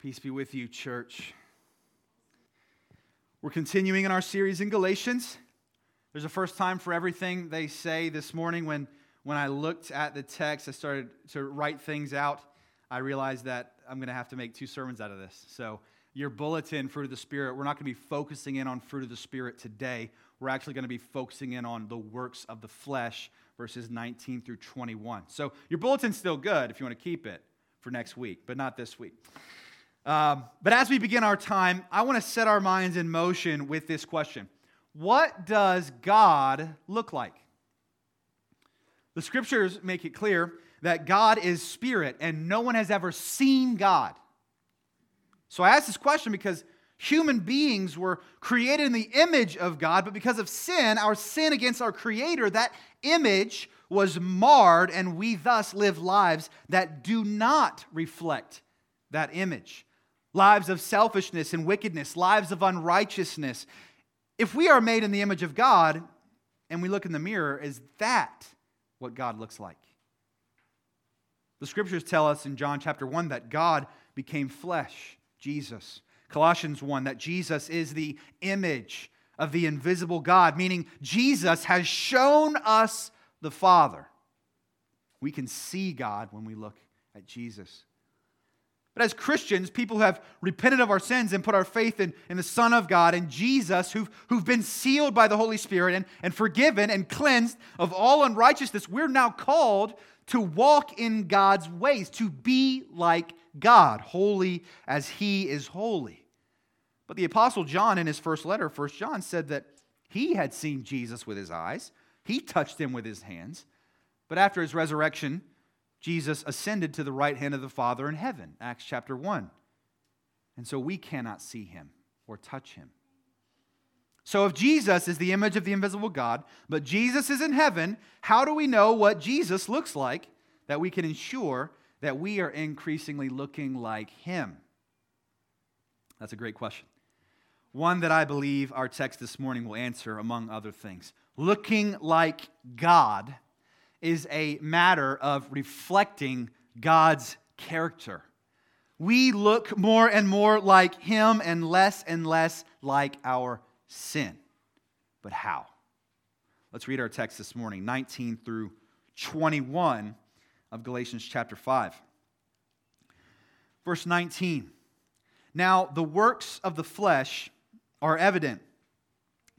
Peace be with you, church. We're continuing in our series in Galatians. There's a first time for everything they say this morning. When, when I looked at the text, I started to write things out. I realized that I'm going to have to make two sermons out of this. So, your bulletin, Fruit of the Spirit, we're not going to be focusing in on fruit of the Spirit today. We're actually going to be focusing in on the works of the flesh, verses 19 through 21. So, your bulletin's still good if you want to keep it for next week, but not this week. Um, but as we begin our time, I want to set our minds in motion with this question What does God look like? The scriptures make it clear that God is spirit and no one has ever seen God. So I ask this question because human beings were created in the image of God, but because of sin, our sin against our Creator, that image was marred, and we thus live lives that do not reflect that image lives of selfishness and wickedness, lives of unrighteousness. If we are made in the image of God and we look in the mirror, is that what God looks like? The scriptures tell us in John chapter 1 that God became flesh, Jesus. Colossians 1 that Jesus is the image of the invisible God, meaning Jesus has shown us the Father. We can see God when we look at Jesus. But as Christians, people who have repented of our sins and put our faith in, in the Son of God and Jesus, who've, who've been sealed by the Holy Spirit and, and forgiven and cleansed of all unrighteousness, we're now called to walk in God's ways, to be like God, holy as He is holy. But the Apostle John, in his first letter, 1 John, said that he had seen Jesus with his eyes, he touched him with his hands. But after his resurrection, Jesus ascended to the right hand of the Father in heaven, Acts chapter 1. And so we cannot see him or touch him. So if Jesus is the image of the invisible God, but Jesus is in heaven, how do we know what Jesus looks like that we can ensure that we are increasingly looking like him? That's a great question. One that I believe our text this morning will answer, among other things. Looking like God is a matter of reflecting God's character. We look more and more like Him and less and less like our sin. But how? Let's read our text this morning, 19 through 21 of Galatians chapter 5. Verse 19. Now, the works of the flesh are evident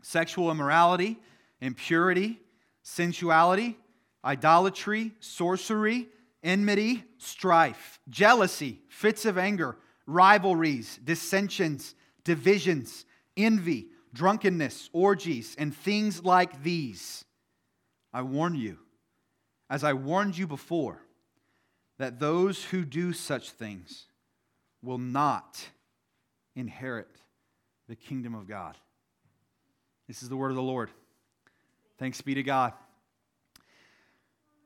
sexual immorality, impurity, sensuality idolatry, sorcery, enmity, strife, jealousy, fits of anger, rivalries, dissensions, divisions, envy, drunkenness, orgies, and things like these. I warn you, as I warned you before, that those who do such things will not inherit the kingdom of God. This is the word of the Lord. Thanks be to God.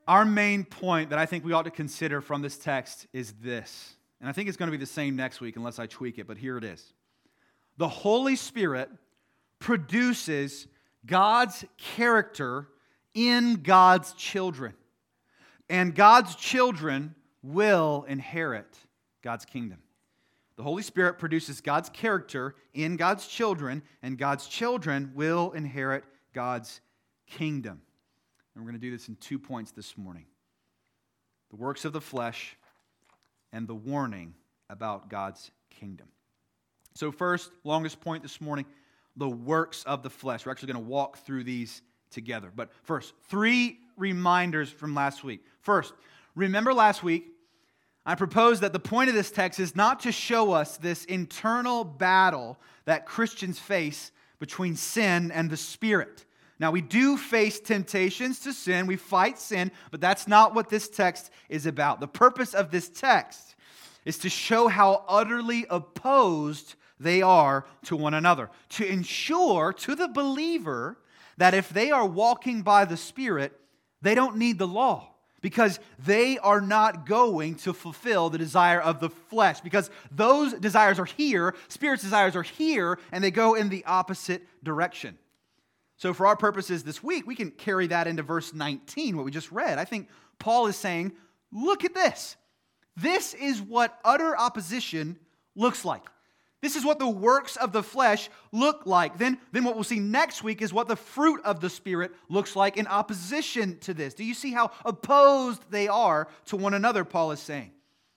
Our main point that I think we ought to consider from this text is this. And I think it's going to be the same next week unless I tweak it, but here it is. The Holy Spirit produces God's character in God's children. And God's children will inherit God's kingdom. The Holy Spirit produces God's character in God's children, and God's children will inherit God's kingdom. And we're going to do this in two points this morning the works of the flesh and the warning about God's kingdom. So, first, longest point this morning the works of the flesh. We're actually going to walk through these together. But first, three reminders from last week. First, remember last week, I proposed that the point of this text is not to show us this internal battle that Christians face between sin and the Spirit. Now, we do face temptations to sin, we fight sin, but that's not what this text is about. The purpose of this text is to show how utterly opposed they are to one another, to ensure to the believer that if they are walking by the Spirit, they don't need the law because they are not going to fulfill the desire of the flesh because those desires are here, Spirit's desires are here, and they go in the opposite direction. So, for our purposes this week, we can carry that into verse 19, what we just read. I think Paul is saying, look at this. This is what utter opposition looks like. This is what the works of the flesh look like. Then, then what we'll see next week is what the fruit of the Spirit looks like in opposition to this. Do you see how opposed they are to one another, Paul is saying?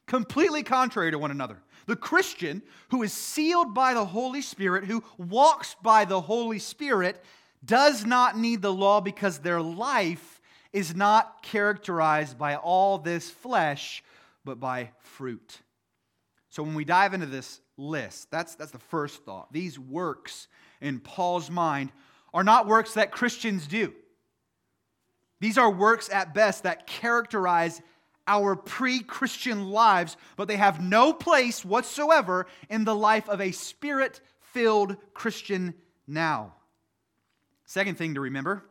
Completely contrary to one another. The Christian who is sealed by the Holy Spirit, who walks by the Holy Spirit, does not need the law because their life is not characterized by all this flesh, but by fruit. So when we dive into this list. That's, that's the first thought. These works in Paul's mind are not works that Christians do. These are works at best that characterize our pre Christian lives, but they have no place whatsoever in the life of a spirit filled Christian now. Second thing to remember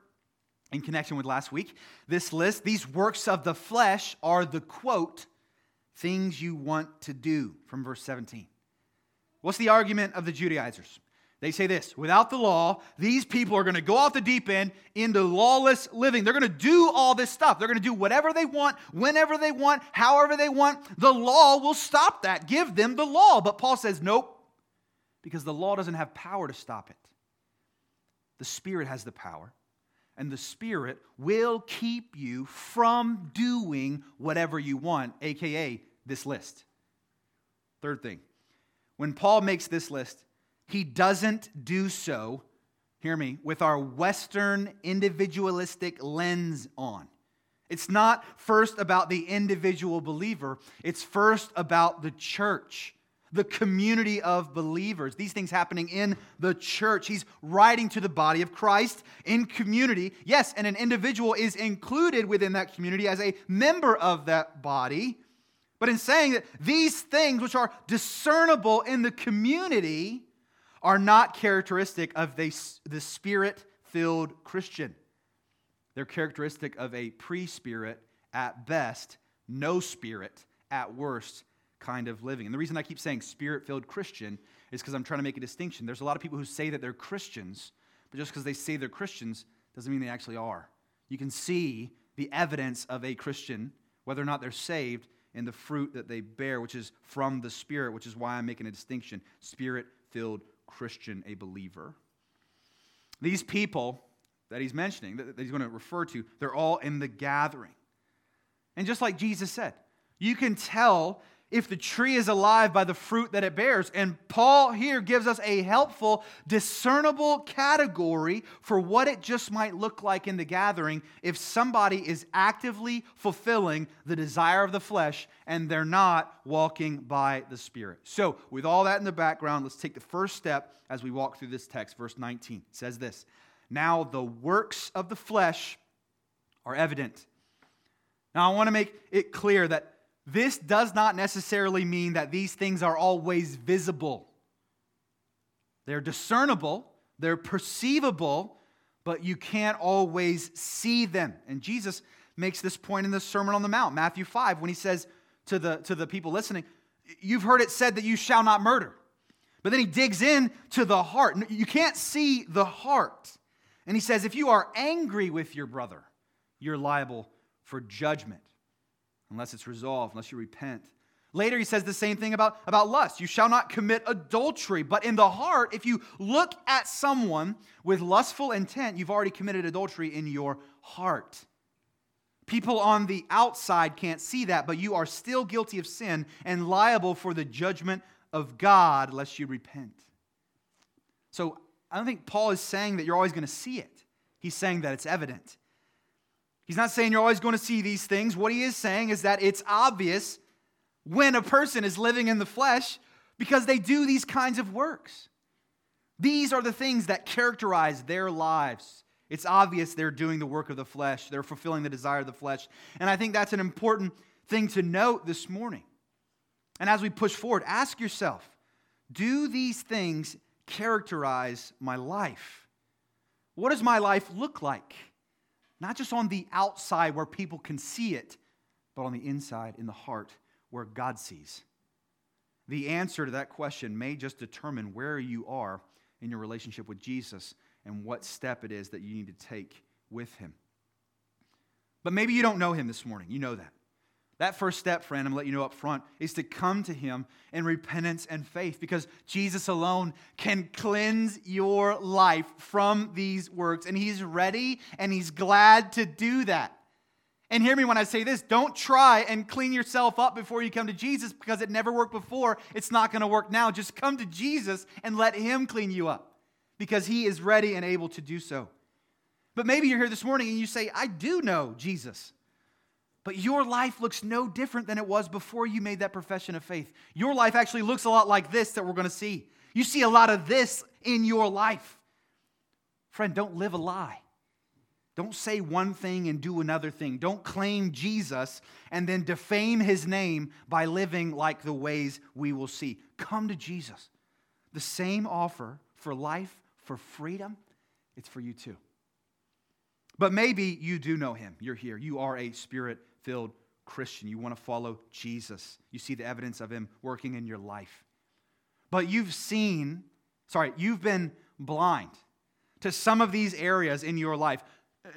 in connection with last week this list, these works of the flesh are the quote, things you want to do from verse 17. What's the argument of the Judaizers? They say this without the law, these people are going to go off the deep end into lawless living. They're going to do all this stuff. They're going to do whatever they want, whenever they want, however they want. The law will stop that. Give them the law. But Paul says, nope, because the law doesn't have power to stop it. The Spirit has the power, and the Spirit will keep you from doing whatever you want, aka this list. Third thing when Paul makes this list, he doesn't do so, hear me, with our Western individualistic lens on. It's not first about the individual believer, it's first about the church, the community of believers. These things happening in the church. He's writing to the body of Christ in community. Yes, and an individual is included within that community as a member of that body. But in saying that these things, which are discernible in the community, are not characteristic of the, spirit filled Christian. They're characteristic of a pre spirit at best, no spirit at worst kind of living. And the reason I keep saying spirit filled Christian is because I'm trying to make a distinction. There's a lot of people who say that they're Christians, but just because they say they're Christians doesn't mean they actually are. You can see the evidence of a Christian, whether or not they're saved, in the fruit that they bear, which is from the Spirit, which is why I'm making a distinction Spirit filled Christian, a believer. These people that he's mentioning, that he's going to refer to, they're all in the gathering. And just like Jesus said, you can tell if the tree is alive by the fruit that it bears. And Paul here gives us a helpful, discernible category for what it just might look like in the gathering if somebody is actively fulfilling the desire of the flesh and they're not walking by the Spirit. So, with all that in the background, let's take the first step as we walk through this text. Verse 19 says this Now the works of the flesh are evident. Now, I want to make it clear that this does not necessarily mean that these things are always visible. They're discernible, they're perceivable, but you can't always see them. And Jesus makes this point in the Sermon on the Mount, Matthew 5, when he says to the, to the people listening, You've heard it said that you shall not murder. But then he digs in to the heart. You can't see the heart. And he says, If you are angry with your brother, you're liable for judgment unless it's resolved, unless you repent. Later, he says the same thing about, about lust. You shall not commit adultery. But in the heart, if you look at someone with lustful intent, you've already committed adultery in your heart. People on the outside can't see that, but you are still guilty of sin and liable for the judgment of God unless you repent. So I don't think Paul is saying that you're always going to see it. He's saying that it's evident. He's not saying you're always going to see these things. What he is saying is that it's obvious when a person is living in the flesh because they do these kinds of works. These are the things that characterize their lives. It's obvious they're doing the work of the flesh, they're fulfilling the desire of the flesh. And I think that's an important thing to note this morning. And as we push forward, ask yourself do these things characterize my life? What does my life look like? Not just on the outside where people can see it, but on the inside, in the heart, where God sees. The answer to that question may just determine where you are in your relationship with Jesus and what step it is that you need to take with Him. But maybe you don't know Him this morning. You know that. That first step, friend, I'm to let you know up front, is to come to Him in repentance and faith because Jesus alone can cleanse your life from these works. And He's ready and He's glad to do that. And hear me when I say this don't try and clean yourself up before you come to Jesus because it never worked before. It's not going to work now. Just come to Jesus and let Him clean you up because He is ready and able to do so. But maybe you're here this morning and you say, I do know Jesus. But your life looks no different than it was before you made that profession of faith. Your life actually looks a lot like this that we're going to see. You see a lot of this in your life. Friend, don't live a lie. Don't say one thing and do another thing. Don't claim Jesus and then defame his name by living like the ways we will see. Come to Jesus. The same offer for life, for freedom, it's for you too. But maybe you do know him. You're here. You are a spirit filled Christian. You want to follow Jesus. You see the evidence of Him working in your life. But you've seen, sorry, you've been blind to some of these areas in your life.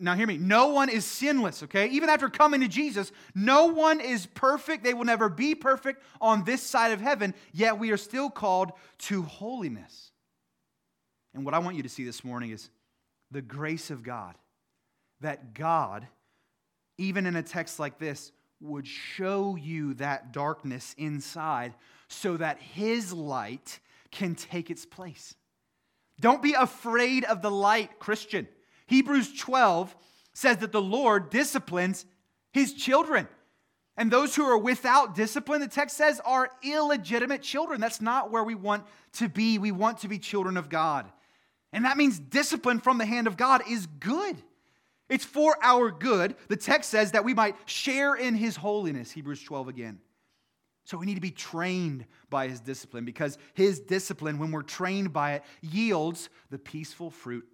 Now, hear me. No one is sinless, okay? Even after coming to Jesus, no one is perfect. They will never be perfect on this side of heaven, yet we are still called to holiness. And what I want you to see this morning is the grace of God. That God even in a text like this, would show you that darkness inside so that His light can take its place. Don't be afraid of the light, Christian. Hebrews 12 says that the Lord disciplines His children. And those who are without discipline, the text says, are illegitimate children. That's not where we want to be. We want to be children of God. And that means discipline from the hand of God is good. It's for our good. The text says that we might share in his holiness, Hebrews 12 again. So we need to be trained by his discipline because his discipline, when we're trained by it, yields the peaceful fruit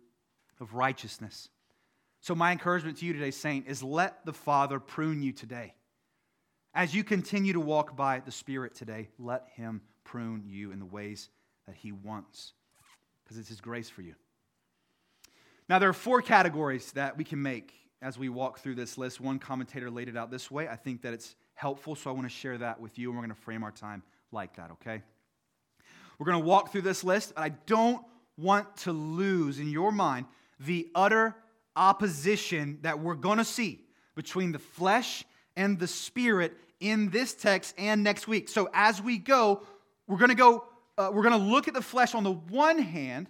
of righteousness. So, my encouragement to you today, Saint, is let the Father prune you today. As you continue to walk by the Spirit today, let him prune you in the ways that he wants because it's his grace for you. Now, there are four categories that we can make as we walk through this list. One commentator laid it out this way. I think that it's helpful, so I want to share that with you, and we're going to frame our time like that, okay? We're going to walk through this list. I don't want to lose in your mind the utter opposition that we're going to see between the flesh and the spirit in this text and next week. So as we go, we're going to go uh, we're going to look at the flesh on the one hand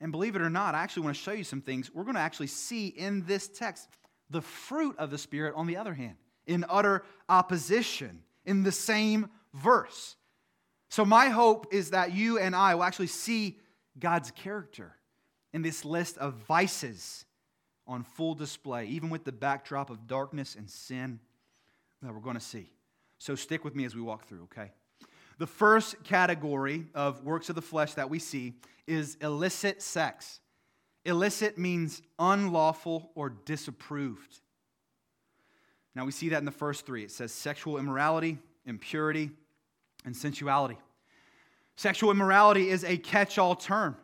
and believe it or not, I actually want to show you some things. We're going to actually see in this text the fruit of the Spirit, on the other hand, in utter opposition in the same verse. So, my hope is that you and I will actually see God's character in this list of vices on full display, even with the backdrop of darkness and sin that we're going to see. So, stick with me as we walk through, okay? The first category of works of the flesh that we see is illicit sex. Illicit means unlawful or disapproved. Now we see that in the first three. It says sexual immorality, impurity, and sensuality. Sexual immorality is a catch all term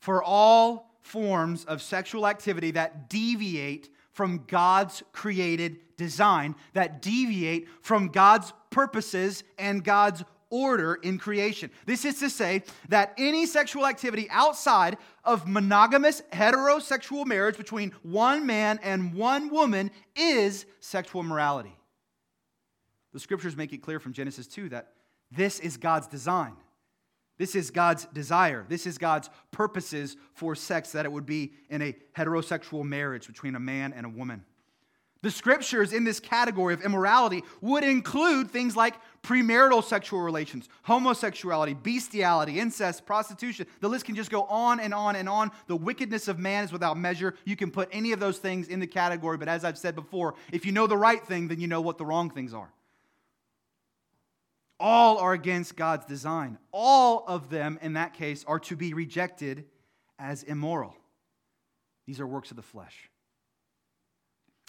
for all forms of sexual activity that deviate from God's created design, that deviate from God's purposes and God's order in creation. This is to say that any sexual activity outside of monogamous heterosexual marriage between one man and one woman is sexual morality. The scriptures make it clear from Genesis 2 that this is God's design. This is God's desire. This is God's purposes for sex, that it would be in a heterosexual marriage between a man and a woman. The scriptures in this category of immorality would include things like premarital sexual relations, homosexuality, bestiality, incest, prostitution. The list can just go on and on and on. The wickedness of man is without measure. You can put any of those things in the category, but as I've said before, if you know the right thing, then you know what the wrong things are. All are against God's design. All of them, in that case, are to be rejected as immoral. These are works of the flesh.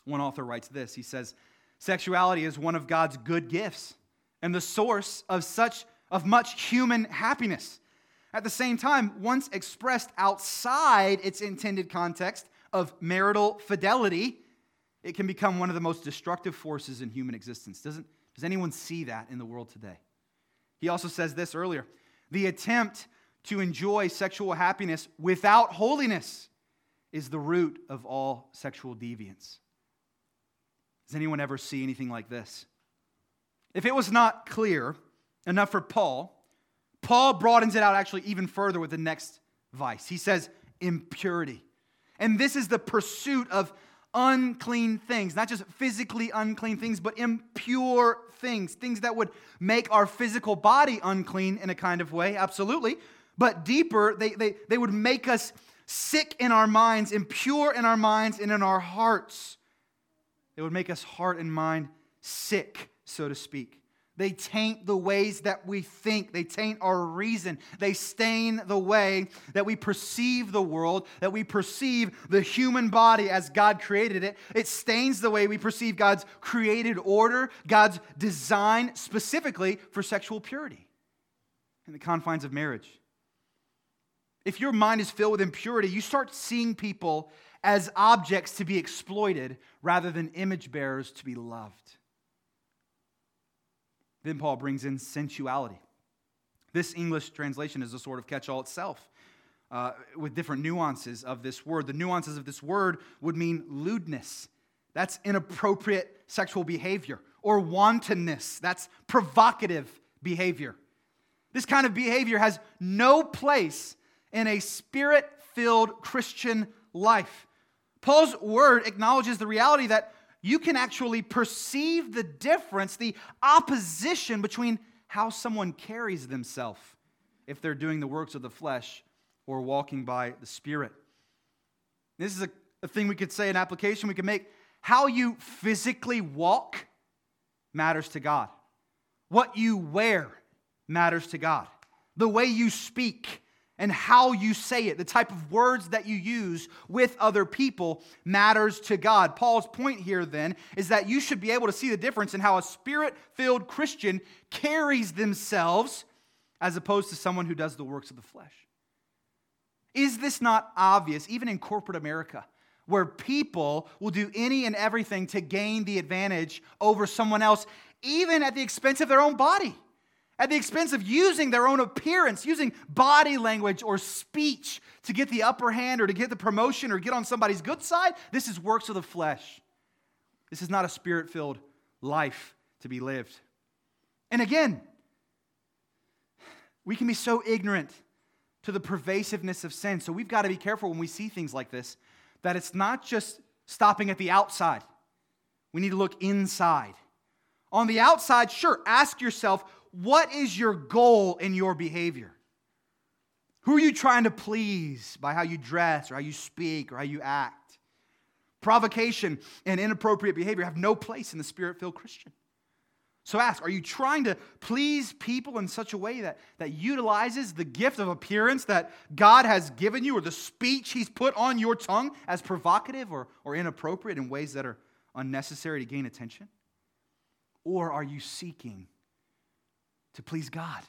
One author writes this He says, Sexuality is one of God's good gifts and the source of such of much human happiness. At the same time, once expressed outside its intended context of marital fidelity, it can become one of the most destructive forces in human existence. Doesn't, Does anyone see that in the world today? He also says this earlier the attempt to enjoy sexual happiness without holiness is the root of all sexual deviance. Does anyone ever see anything like this? If it was not clear enough for Paul, Paul broadens it out actually even further with the next vice. He says, impurity. And this is the pursuit of unclean things, not just physically unclean things, but impure things, things that would make our physical body unclean in a kind of way, absolutely. But deeper, they, they, they would make us sick in our minds, impure in our minds, and in our hearts. It would make us heart and mind sick, so to speak. They taint the ways that we think. They taint our reason. They stain the way that we perceive the world, that we perceive the human body as God created it. It stains the way we perceive God's created order, God's design specifically for sexual purity in the confines of marriage. If your mind is filled with impurity, you start seeing people as objects to be exploited rather than image bearers to be loved. Then Paul brings in sensuality. This English translation is a sort of catch all itself. Uh, with different nuances of this word. The nuances of this word would mean lewdness. That's inappropriate sexual behavior. Or wantonness. That's provocative behavior. This kind of behavior has no place in a spirit filled Christian life. Paul's word acknowledges the reality that you can actually perceive the difference, the opposition between how someone carries themselves if they're doing the works of the flesh or walking by the Spirit. This is a, a thing we could say, an application we could make. How you physically walk matters to God, what you wear matters to God, the way you speak and how you say it, the type of words that you use with other people matters to God. Paul's point here then is that you should be able to see the difference in how a spirit filled Christian carries themselves as opposed to someone who does the works of the flesh. Is this not obvious, even in corporate America? Where people will do any and everything to gain the advantage over someone else, even at the expense of their own body at the expense of using their own appearance, using body language or speech to get the upper hand or to get the promotion or get on somebody's good side, this is works of the flesh. This is not a spirit filled life to be lived. And again, we can be so ignorant to the pervasiveness of sin. So we've got to be careful when we see things like this that it's not just stopping at the outside. We need to look inside. On the outside, sure, ask yourself, what is your goal in your behavior? Who are you trying to please by how you dress or how you speak or how you act? Provocation and inappropriate behavior have no place in the spirit filled Christian. So ask, are you trying to please people in such a way that, that utilizes the gift of appearance that God has given you or the speech He's put on your tongue as provocative or, or inappropriate in ways that are unnecessary to gain attention? Or are you seeking to please God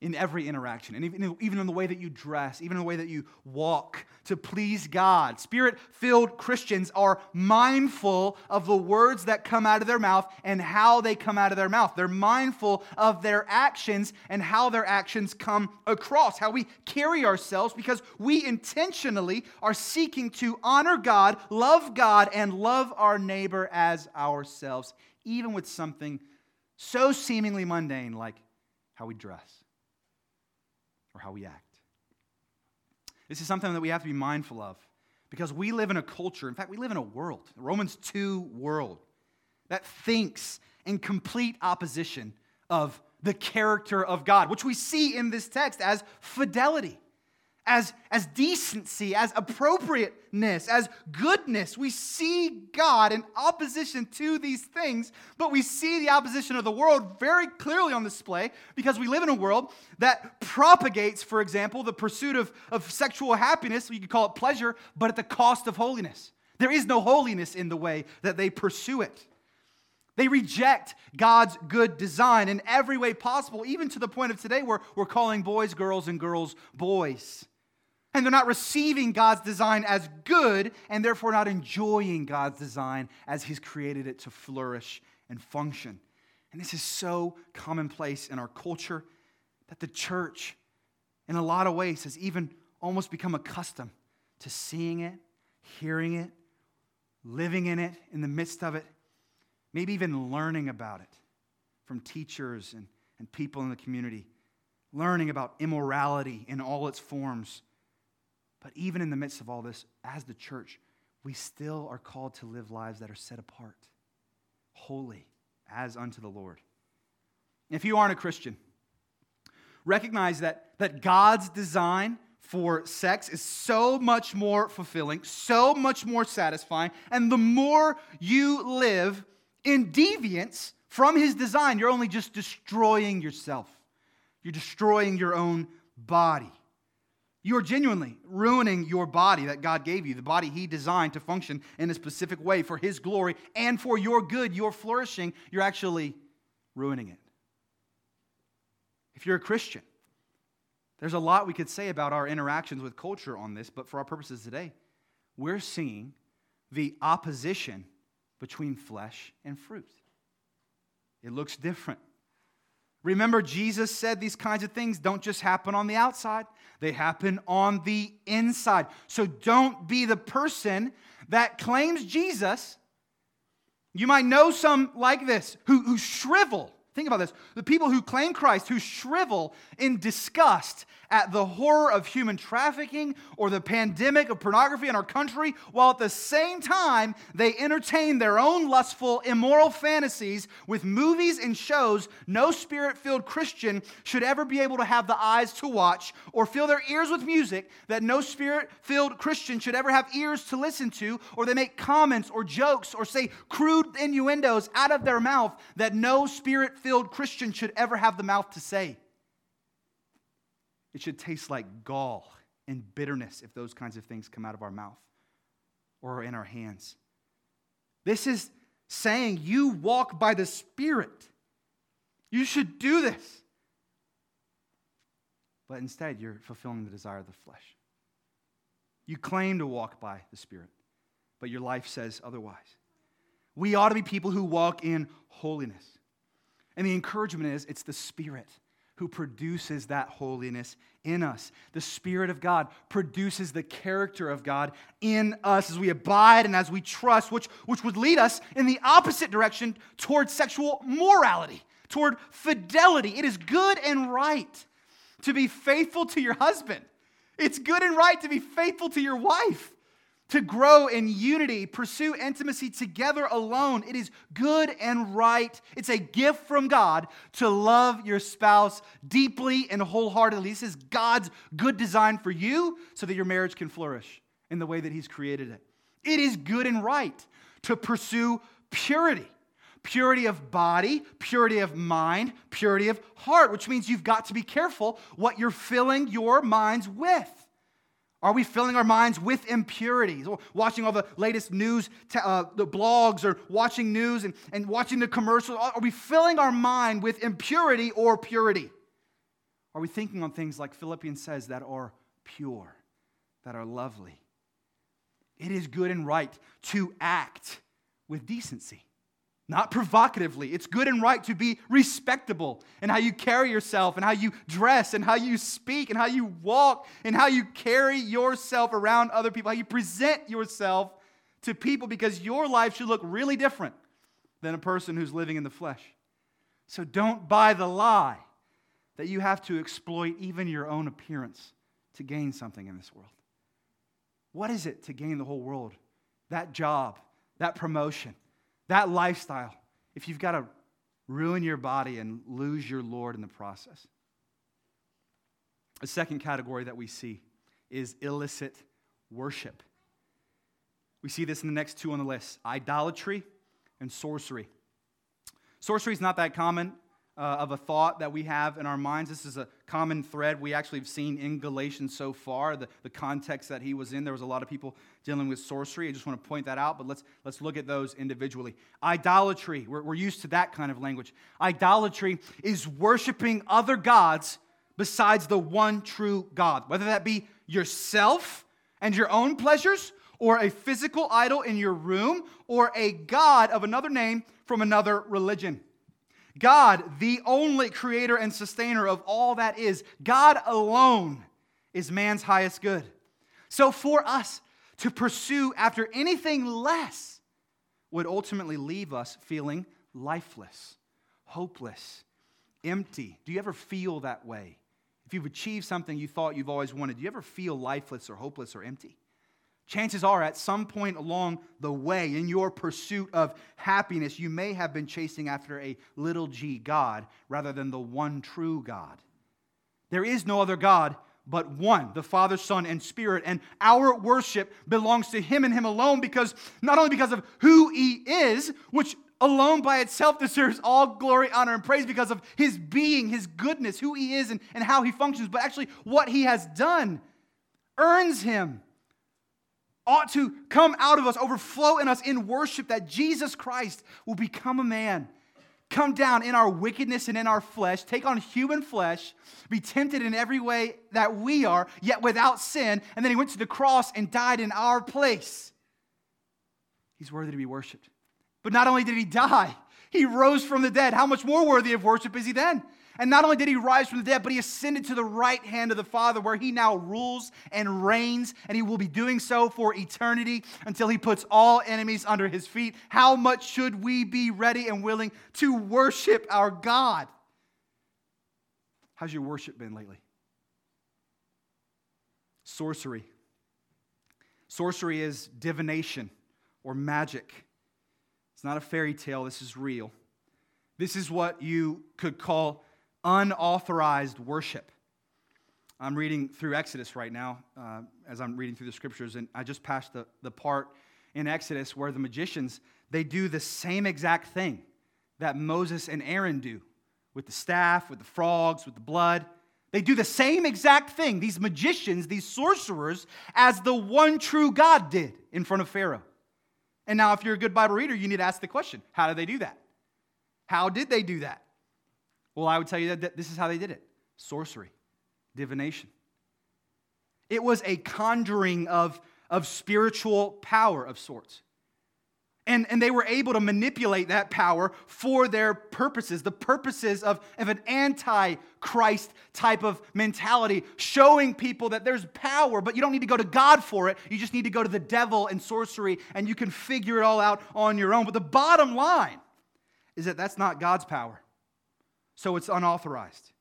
in every interaction, and even, even in the way that you dress, even in the way that you walk, to please God. Spirit filled Christians are mindful of the words that come out of their mouth and how they come out of their mouth. They're mindful of their actions and how their actions come across, how we carry ourselves, because we intentionally are seeking to honor God, love God, and love our neighbor as ourselves, even with something so seemingly mundane like how we dress or how we act. This is something that we have to be mindful of because we live in a culture, in fact, we live in a world, Romans 2 world, that thinks in complete opposition of the character of God, which we see in this text as fidelity as, as decency, as appropriateness, as goodness. We see God in opposition to these things, but we see the opposition of the world very clearly on display because we live in a world that propagates, for example, the pursuit of, of sexual happiness, you could call it pleasure, but at the cost of holiness. There is no holiness in the way that they pursue it. They reject God's good design in every way possible, even to the point of today where we're calling boys girls and girls boys. And they're not receiving God's design as good and therefore not enjoying God's design as He's created it to flourish and function. And this is so commonplace in our culture that the church, in a lot of ways, has even almost become accustomed to seeing it, hearing it, living in it, in the midst of it, maybe even learning about it from teachers and, and people in the community, learning about immorality in all its forms. But even in the midst of all this, as the church, we still are called to live lives that are set apart, holy, as unto the Lord. If you aren't a Christian, recognize that, that God's design for sex is so much more fulfilling, so much more satisfying, and the more you live in deviance from his design, you're only just destroying yourself. You're destroying your own body. You're genuinely ruining your body that God gave you, the body He designed to function in a specific way for His glory and for your good, your flourishing. You're actually ruining it. If you're a Christian, there's a lot we could say about our interactions with culture on this, but for our purposes today, we're seeing the opposition between flesh and fruit. It looks different. Remember, Jesus said these kinds of things don't just happen on the outside, they happen on the inside. So don't be the person that claims Jesus. You might know some like this who, who shrivel Think about this. The people who claim Christ, who shrivel in disgust at the horror of human trafficking or the pandemic of pornography in our country, while at the same time they entertain their own lustful, immoral fantasies with movies and shows no spirit filled Christian should ever be able to have the eyes to watch or fill their ears with music that no spirit filled Christian should ever have ears to listen to, or they make comments or jokes or say crude innuendos out of their mouth that no spirit filled Christian should ever have the mouth to say. It should taste like gall and bitterness if those kinds of things come out of our mouth or in our hands. This is saying you walk by the Spirit. You should do this. But instead, you're fulfilling the desire of the flesh. You claim to walk by the Spirit, but your life says otherwise. We ought to be people who walk in holiness. And the encouragement is it's the Spirit who produces that holiness in us. The Spirit of God produces the character of God in us as we abide and as we trust, which, which would lead us in the opposite direction toward sexual morality, toward fidelity. It is good and right to be faithful to your husband. It's good and right to be faithful to your wife to grow in unity, pursue intimacy together alone. It is good and right. It's a gift from God to love your spouse deeply and wholeheartedly. This is God's good design for you so that your marriage can flourish in the way that He's created it. It is good and right to pursue purity purity of body, purity of mind, purity of heart, which means you've got to be careful what you're filling your minds with. Are we filling our minds with impurities? Or watching all the latest news, uh, the blogs, or watching news and, and watching the commercials? Are we filling our mind with impurity or purity? Are we thinking on things like Philippians says that are pure, that are lovely? It is good and right to act with decency not provocatively. It's good and right to be respectable in how you carry yourself and how you dress and how you speak and how you walk and how you carry yourself around other people, how you present yourself to people because your life should look really different than a person who's living in the flesh. So don't buy the lie that you have to exploit even your own appearance to gain something in this world. What is it to gain the whole world? That job, that promotion that lifestyle, if you've got to ruin your body and lose your Lord in the process. A second category that we see is illicit worship. We see this in the next two on the list idolatry and sorcery. Sorcery is not that common uh, of a thought that we have in our minds. This is a common thread we actually have seen in Galatians so far, the, the context that he was in. There was a lot of people dealing with sorcery. I just want to point that out, but let's, let's look at those individually. Idolatry, we're, we're used to that kind of language. Idolatry is worshiping other gods besides the one true God, whether that be yourself and your own pleasures, or a physical idol in your room, or a God of another name from another religion. God, the only creator and sustainer of all that is, God alone is man's highest good. So for us to pursue after anything less would ultimately leave us feeling lifeless, hopeless, empty. Do you ever feel that way? If you've achieved something you thought you've always wanted, do you ever feel lifeless or hopeless or empty? Chances are, at some point along the way in your pursuit of happiness, you may have been chasing after a little g God rather than the one true God. There is no other God but one, the Father, Son, and Spirit. And our worship belongs to Him and Him alone because not only because of who He is, which alone by itself deserves all glory, honor, and praise because of His being, His goodness, who He is, and, and how He functions, but actually what He has done earns Him ought to come out of us, overflow in us in worship that Jesus Christ will become a man, come down in our wickedness and in our flesh, take on human flesh, be tempted in every way that we are, yet without sin, and then he went to the cross and died in our place. He's worthy to be worshiped. But not only did he die, he rose from the dead. How much more worthy of worship is he then? And not only did he rise from the dead, but he ascended to the right hand of the Father, where he now rules and reigns, and he will be doing so for eternity until he puts all enemies under his feet. How much should we be ready and willing to worship our God? How's your worship been lately? Sorcery. Sorcery is divination or magic. It's not a fairy tale, this is real. This is what you could call unauthorized worship. I'm reading through Exodus right now uh, as I'm reading through the scriptures, and I just passed the, the part in Exodus where the magicians, they do the same exact thing that Moses and Aaron do with the staff, with the frogs, with the blood. They do the same exact thing, these magicians, these sorcerers, as the one true God did in front of Pharaoh. And now, if you're a good Bible reader, you need to ask the question how did they do that? How did they do that? Well, I would tell you that this is how they did it sorcery, divination. It was a conjuring of, of spiritual power of sorts. And, and they were able to manipulate that power for their purposes, the purposes of, of an anti Christ type of mentality, showing people that there's power, but you don't need to go to God for it. You just need to go to the devil and sorcery, and you can figure it all out on your own. But the bottom line is that that's not God's power so it's unauthorized.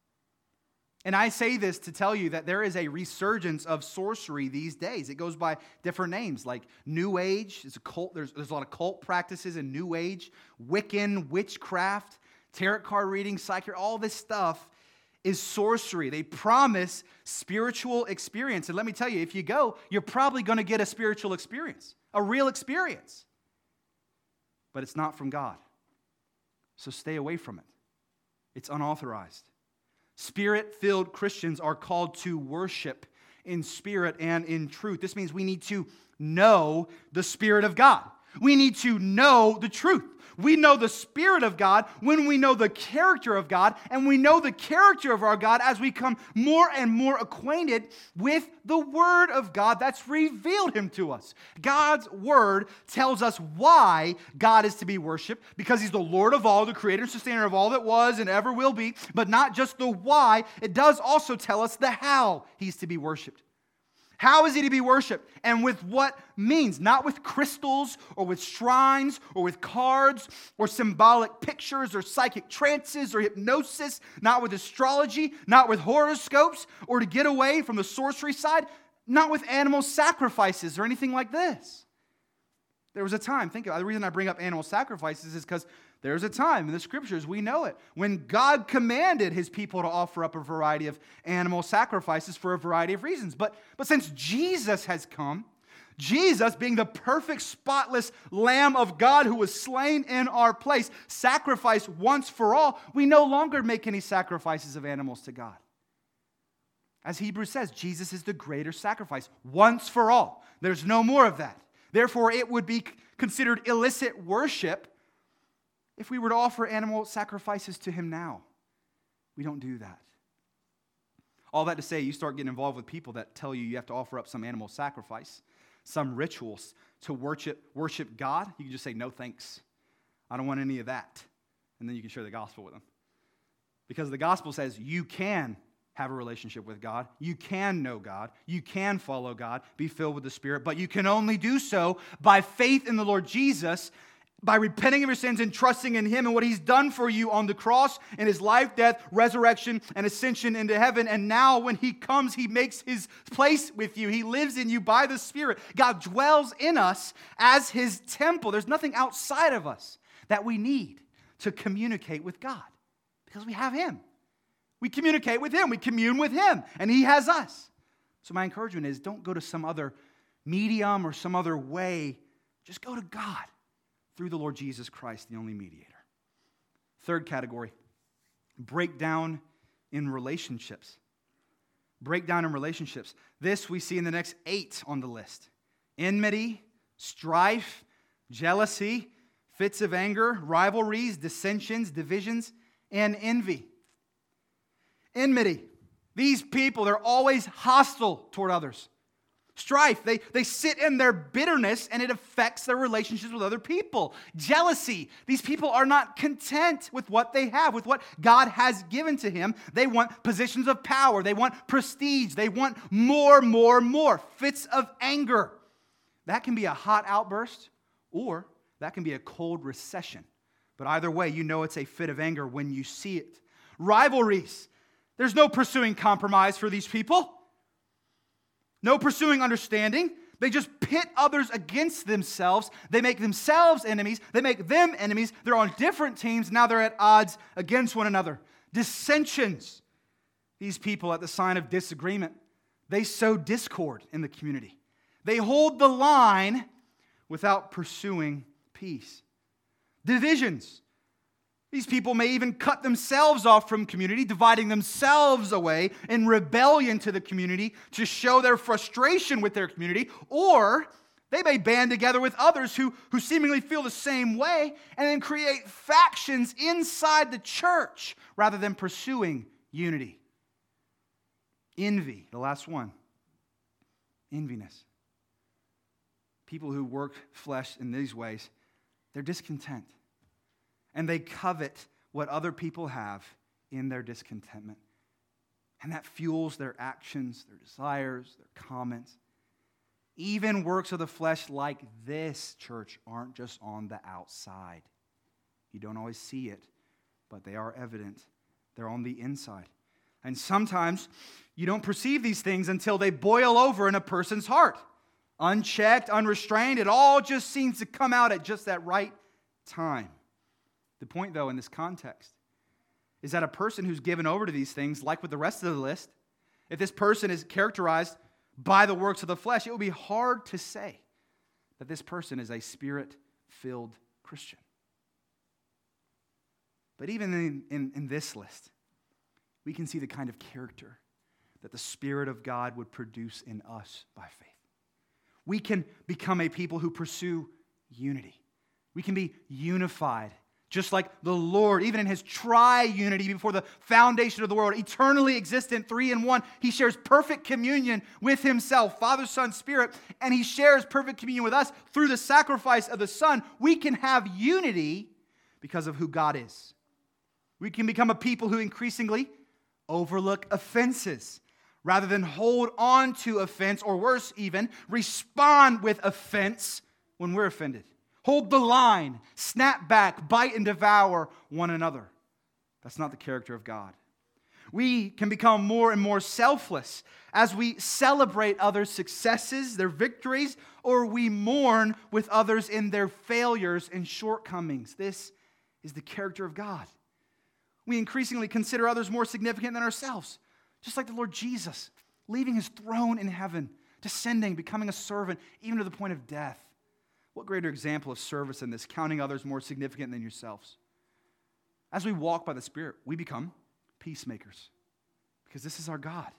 And I say this to tell you that there is a resurgence of sorcery these days. It goes by different names like New Age, it's a cult, there's, there's a lot of cult practices in New Age, Wiccan, witchcraft, tarot card reading, psychic, all this stuff is sorcery. They promise spiritual experience. And let me tell you, if you go, you're probably going to get a spiritual experience, a real experience. But it's not from God. So stay away from it it's unauthorized. Spirit filled Christians are called to worship in spirit and in truth. This means we need to know the Spirit of God. We need to know the truth. We know the Spirit of God when we know the character of God, and we know the character of our God as we come more and more acquainted with the Word of God that's revealed Him to us. God's Word tells us why God is to be worshiped, because He's the Lord of all, the creator and sustainer of all that was and ever will be, but not just the why, it does also tell us the how He's to be worshiped. How is he to be worshiped? And with what means? Not with crystals or with shrines or with cards or symbolic pictures or psychic trances or hypnosis, not with astrology, not with horoscopes or to get away from the sorcery side, not with animal sacrifices or anything like this. There was a time, think about it, the reason I bring up animal sacrifices is because there's a time in the scriptures, we know it, when God commanded his people to offer up a variety of animal sacrifices for a variety of reasons. But, but since Jesus has come, Jesus, being the perfect, spotless Lamb of God who was slain in our place, sacrificed once for all, we no longer make any sacrifices of animals to God. As Hebrews says, Jesus is the greater sacrifice, once for all. There's no more of that. Therefore, it would be considered illicit worship if we were to offer animal sacrifices to him now. We don't do that. All that to say, you start getting involved with people that tell you you have to offer up some animal sacrifice, some rituals to worship, worship God. You can just say, no thanks. I don't want any of that. and then you can share the gospel with them. Because the gospel says you can have a relationship with God. You can know God. You can follow God, be filled with the Spirit, but you can only do so by faith in the Lord Jesus, by repenting of your sins and trusting in Him and what He's done for you on the cross in His life, death, resurrection, and ascension into heaven. And now, when He comes, He makes His place with you. He lives in you by the Spirit. God dwells in us as His temple. There's nothing outside of us that we need to communicate with God because we have Him. We communicate with Him, we commune with Him, and He has us. So, my encouragement is don't go to some other medium or some other way. Just go to God through the Lord Jesus Christ, the only mediator. Third category breakdown in relationships. Breakdown in relationships. This we see in the next eight on the list enmity, strife, jealousy, fits of anger, rivalries, dissensions, divisions, and envy enmity. These people, they're always hostile toward others. Strife, they, they sit in their bitterness and it affects their relationships with other people. Jealousy, these people are not content with what they have, with what God has given to him. They want positions of power, they want prestige, they want more, more, more. Fits of anger. That can be a hot outburst or that can be a cold recession. But either way, you know it's a fit of anger when you see it. Rivalries, there's no pursuing compromise for these people, no pursuing understanding. They just pit others against themselves. They make themselves enemies. They make them enemies. They're on different teams. Now they're at odds against one another. Dissensions. These people, at the sign of disagreement, they sow discord in the community. They hold the line without pursuing peace. Divisions. These people may even cut themselves off from community, dividing themselves away in rebellion to the community to show their frustration with their community, or they may band together with others who, who seemingly feel the same way and then create factions inside the church rather than pursuing unity. Envy, the last one. Enviness. People who work flesh in these ways, they're discontent and they covet what other people have in their discontentment. And that fuels their actions, their desires, their comments. Even works of the flesh like this, church, aren't just on the outside. You don't always see it, but they are evident. They're on the inside. And sometimes you don't perceive these things until they boil over in a person's heart. Unchecked, unrestrained, it all just seems to come out at just that right time. The point, though, in this context is that a person who's given over to these things, like with the rest of the list, if this person is characterized by the works of the flesh, it would be hard to say that this person is a spirit filled Christian. But even in, in, in, this list, we can see the kind of character that the Spirit of God would produce in us by faith. We can become a people who pursue unity. We can be unified just like the Lord, even in his triunity before the foundation of the world, eternally existent, three in one, he shares perfect communion with himself, Father, Son, Spirit, and he shares perfect communion with us through the sacrifice of the Son. We can have unity because of who God is. We can become a people who increasingly overlook offenses rather than hold on to offense, or worse, even respond with offense when we're offended hold the line, snap back, bite and devour one another. That's not the character of God. We can become more and more selfless as we celebrate others' successes, their victories, or we mourn with others in their failures and shortcomings. This is the character of God. We increasingly consider others more significant than ourselves, just like the Lord Jesus, leaving his throne in heaven, descending, becoming a servant, even to the point of death. What greater example of service than this, counting others more significant than yourselves? As we walk by the Spirit, we become peacemakers because this is our God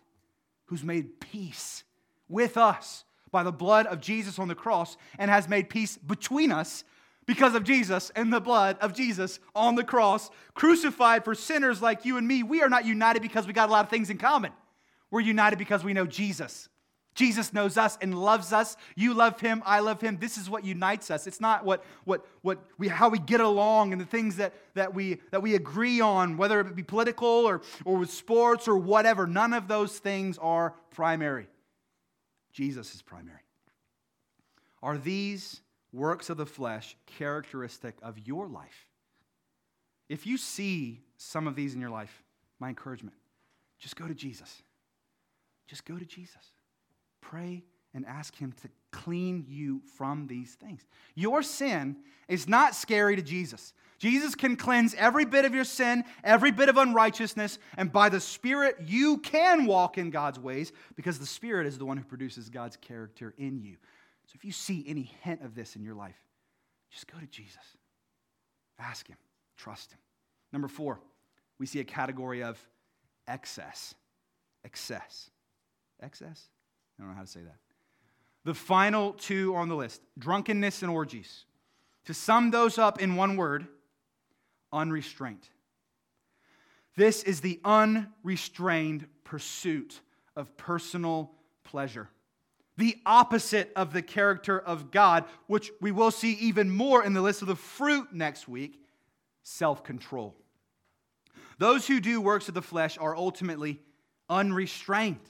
who's made peace with us by the blood of Jesus on the cross and has made peace between us because of Jesus and the blood of Jesus on the cross, crucified for sinners like you and me. We are not united because we got a lot of things in common. We're united because we know Jesus. Jesus knows us and loves us. You love him, I love him. This is what unites us. It's not what, what, what we, how we get along and the things that, that, we, that we agree on, whether it be political or, or with sports or whatever. None of those things are primary. Jesus is primary. Are these works of the flesh characteristic of your life? If you see some of these in your life, my encouragement, just go to Jesus. Just go to Jesus. Pray and ask Him to clean you from these things. Your sin is not scary to Jesus. Jesus can cleanse every bit of your sin, every bit of unrighteousness, and by the Spirit, you can walk in God's ways because the Spirit is the one who produces God's character in you. So if you see any hint of this in your life, just go to Jesus. Ask Him, trust Him. Number four, we see a category of excess. Excess. Excess? I don't know how to say that. The final two on the list drunkenness and orgies. To sum those up in one word, unrestraint. This is the unrestrained pursuit of personal pleasure. The opposite of the character of God, which we will see even more in the list of the fruit next week self control. Those who do works of the flesh are ultimately unrestrained.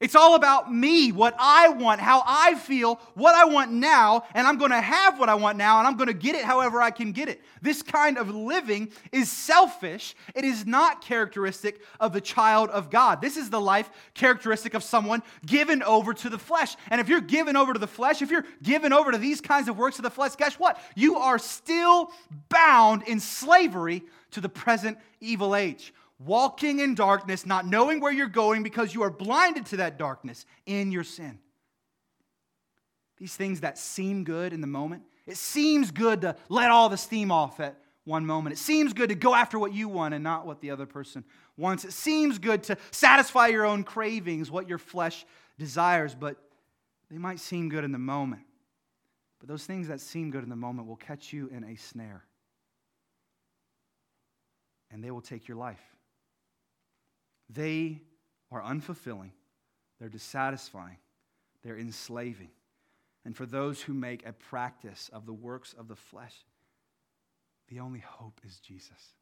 It's all about me, what I want, how I feel, what I want now, and I'm going to have what I want now, and I'm going to get it however I can get it. This kind of living is selfish. It is not characteristic of the child of God. This is the life characteristic of someone given over to the flesh. And if you're given over to the flesh, if you're given over to these kinds of works of the flesh, guess what? You are still bound in slavery to the present evil age walking in darkness, not knowing where you're going because you are blinded to that darkness in your sin. These things that seem good in the moment, it seems good to let all the steam off at one moment. It seems good to go after what you want and not what the other person wants. It seems good to satisfy your own cravings, what your flesh desires, but they might seem good in the moment. But those things that seem good in the moment will catch you in a snare, and they will take your life. They are unfulfilling, they're dissatisfying, they're enslaving. And for those who make a practice of the works of the flesh, the only hope is Jesus.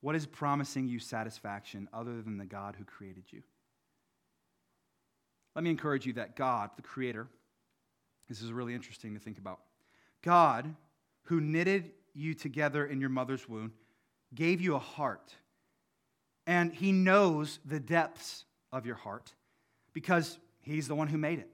What is promising you satisfaction other than the God who created you? Let me encourage you that God, the Creator, this is really interesting to think about. God, who knitted you together in your mother's womb, gave you a heart and he knows the depths of your heart because he's the one who made it.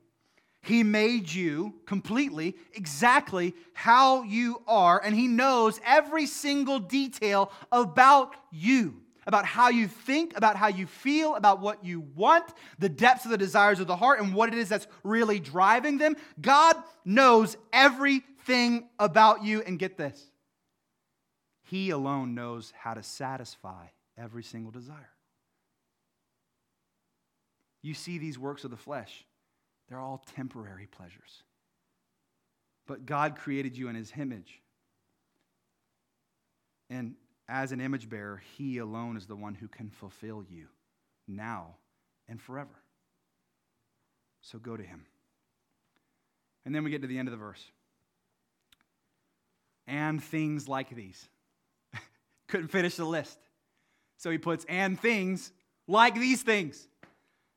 He made you completely, exactly how you are, and He knows every single detail about you, about how you think, about how you feel, about what you want, the depths of the desires of the heart, and what it is that's really driving them. God knows everything about you, and get this He alone knows how to satisfy every single desire. You see these works of the flesh, they're all temporary pleasures. But God created you in his image. And as an image bearer, he alone is the one who can fulfill you now and forever. So go to him. And then we get to the end of the verse. And things like these. Couldn't finish the list. So he puts, and things like these things.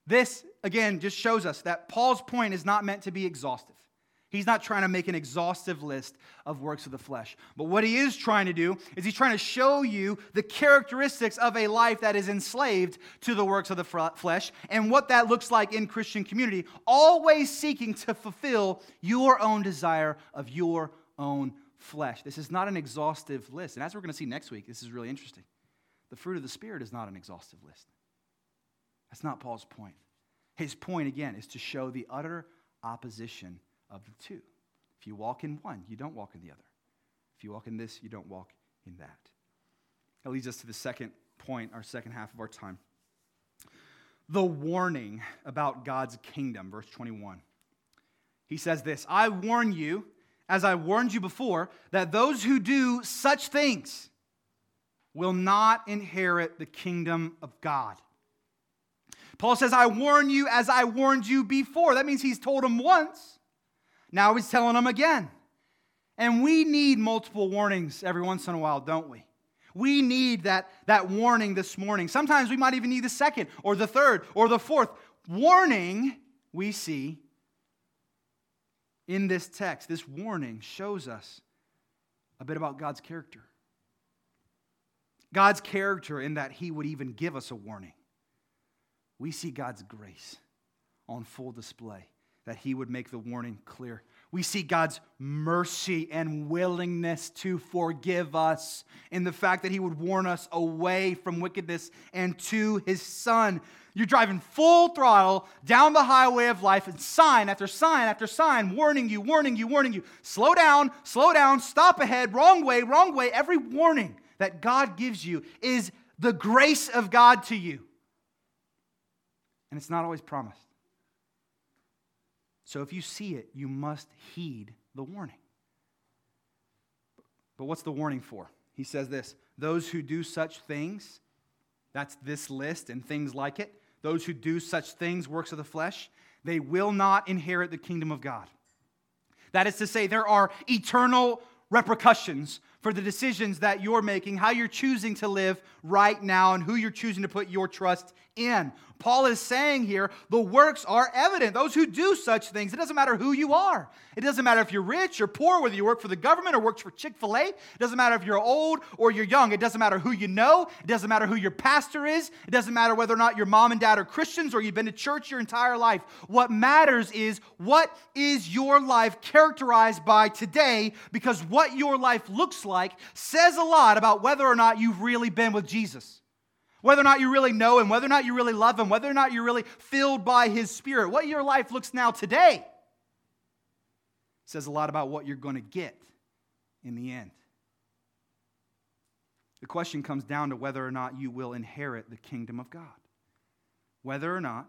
This, again, just shows us that Paul's point is not meant to be exhaustive. He's not trying to make an exhaustive list of works of the flesh. But what he is trying to do is he's trying to show you the characteristics of a life that is enslaved to the works of the flesh and what that looks like in Christian community, always seeking to fulfill your own desire of your own flesh. This is not an exhaustive list. And as we're going to see next week, this is really interesting. The fruit of the Spirit is not an exhaustive list. That's not Paul's point. His point, again, is to show the utter opposition of the two. If you walk in one, you don't walk in the other. If you walk in this, you don't walk in that. That leads us to the second point, our second half of our time. The warning about God's kingdom, verse 21. He says this I warn you, as I warned you before, that those who do such things, will not inherit the kingdom of God. Paul says, I warn you as I warned you before. That means he's told them once. Now he's telling them again. And we need multiple warnings every once in a while, don't we? We need that, that warning this morning. Sometimes we might even need the second or the third or the fourth. Warning, we see in this text, this warning shows us a bit about God's character. God's character in that He would even give us a warning. We see God's grace on full display, that He would make the warning clear. We see God's mercy and willingness to forgive us in the fact that He would warn us away from wickedness and to His Son. You're driving full throttle down the highway of life, and sign after sign after sign warning you, warning you, warning you. Slow down, slow down, stop ahead, wrong way, wrong way. Every warning that God gives you is the grace of God to you. And it's not always promised. So if you see it, you must heed the warning. But what's the warning for? He says this those who do such things, that's this list and things like it, those who do such things, works of the flesh, they will not inherit the kingdom of God. That is to say, there are eternal repercussions for the decisions that you're making, how you're choosing to live right now, and who you're choosing to put your trust in. Paul is saying here the works are evident. Those who do such things, it doesn't matter who you are. It doesn't matter if you're rich or poor, whether you work for the government or work for Chick fil A. It doesn't matter if you're old or you're young. It doesn't matter who you know. It doesn't matter who your pastor is. It doesn't matter whether or not your mom and dad are Christians or you've been to church your entire life. What matters is what is your life characterized by today because what your life looks like says a lot about whether or not you've really been with Jesus whether or not you really know Him, whether or not you really love Him, whether or not you're really filled by His Spirit, what your life looks now today says a lot about what you're going to get in the end. The question comes down to whether or not you will inherit the kingdom of God. Whether or not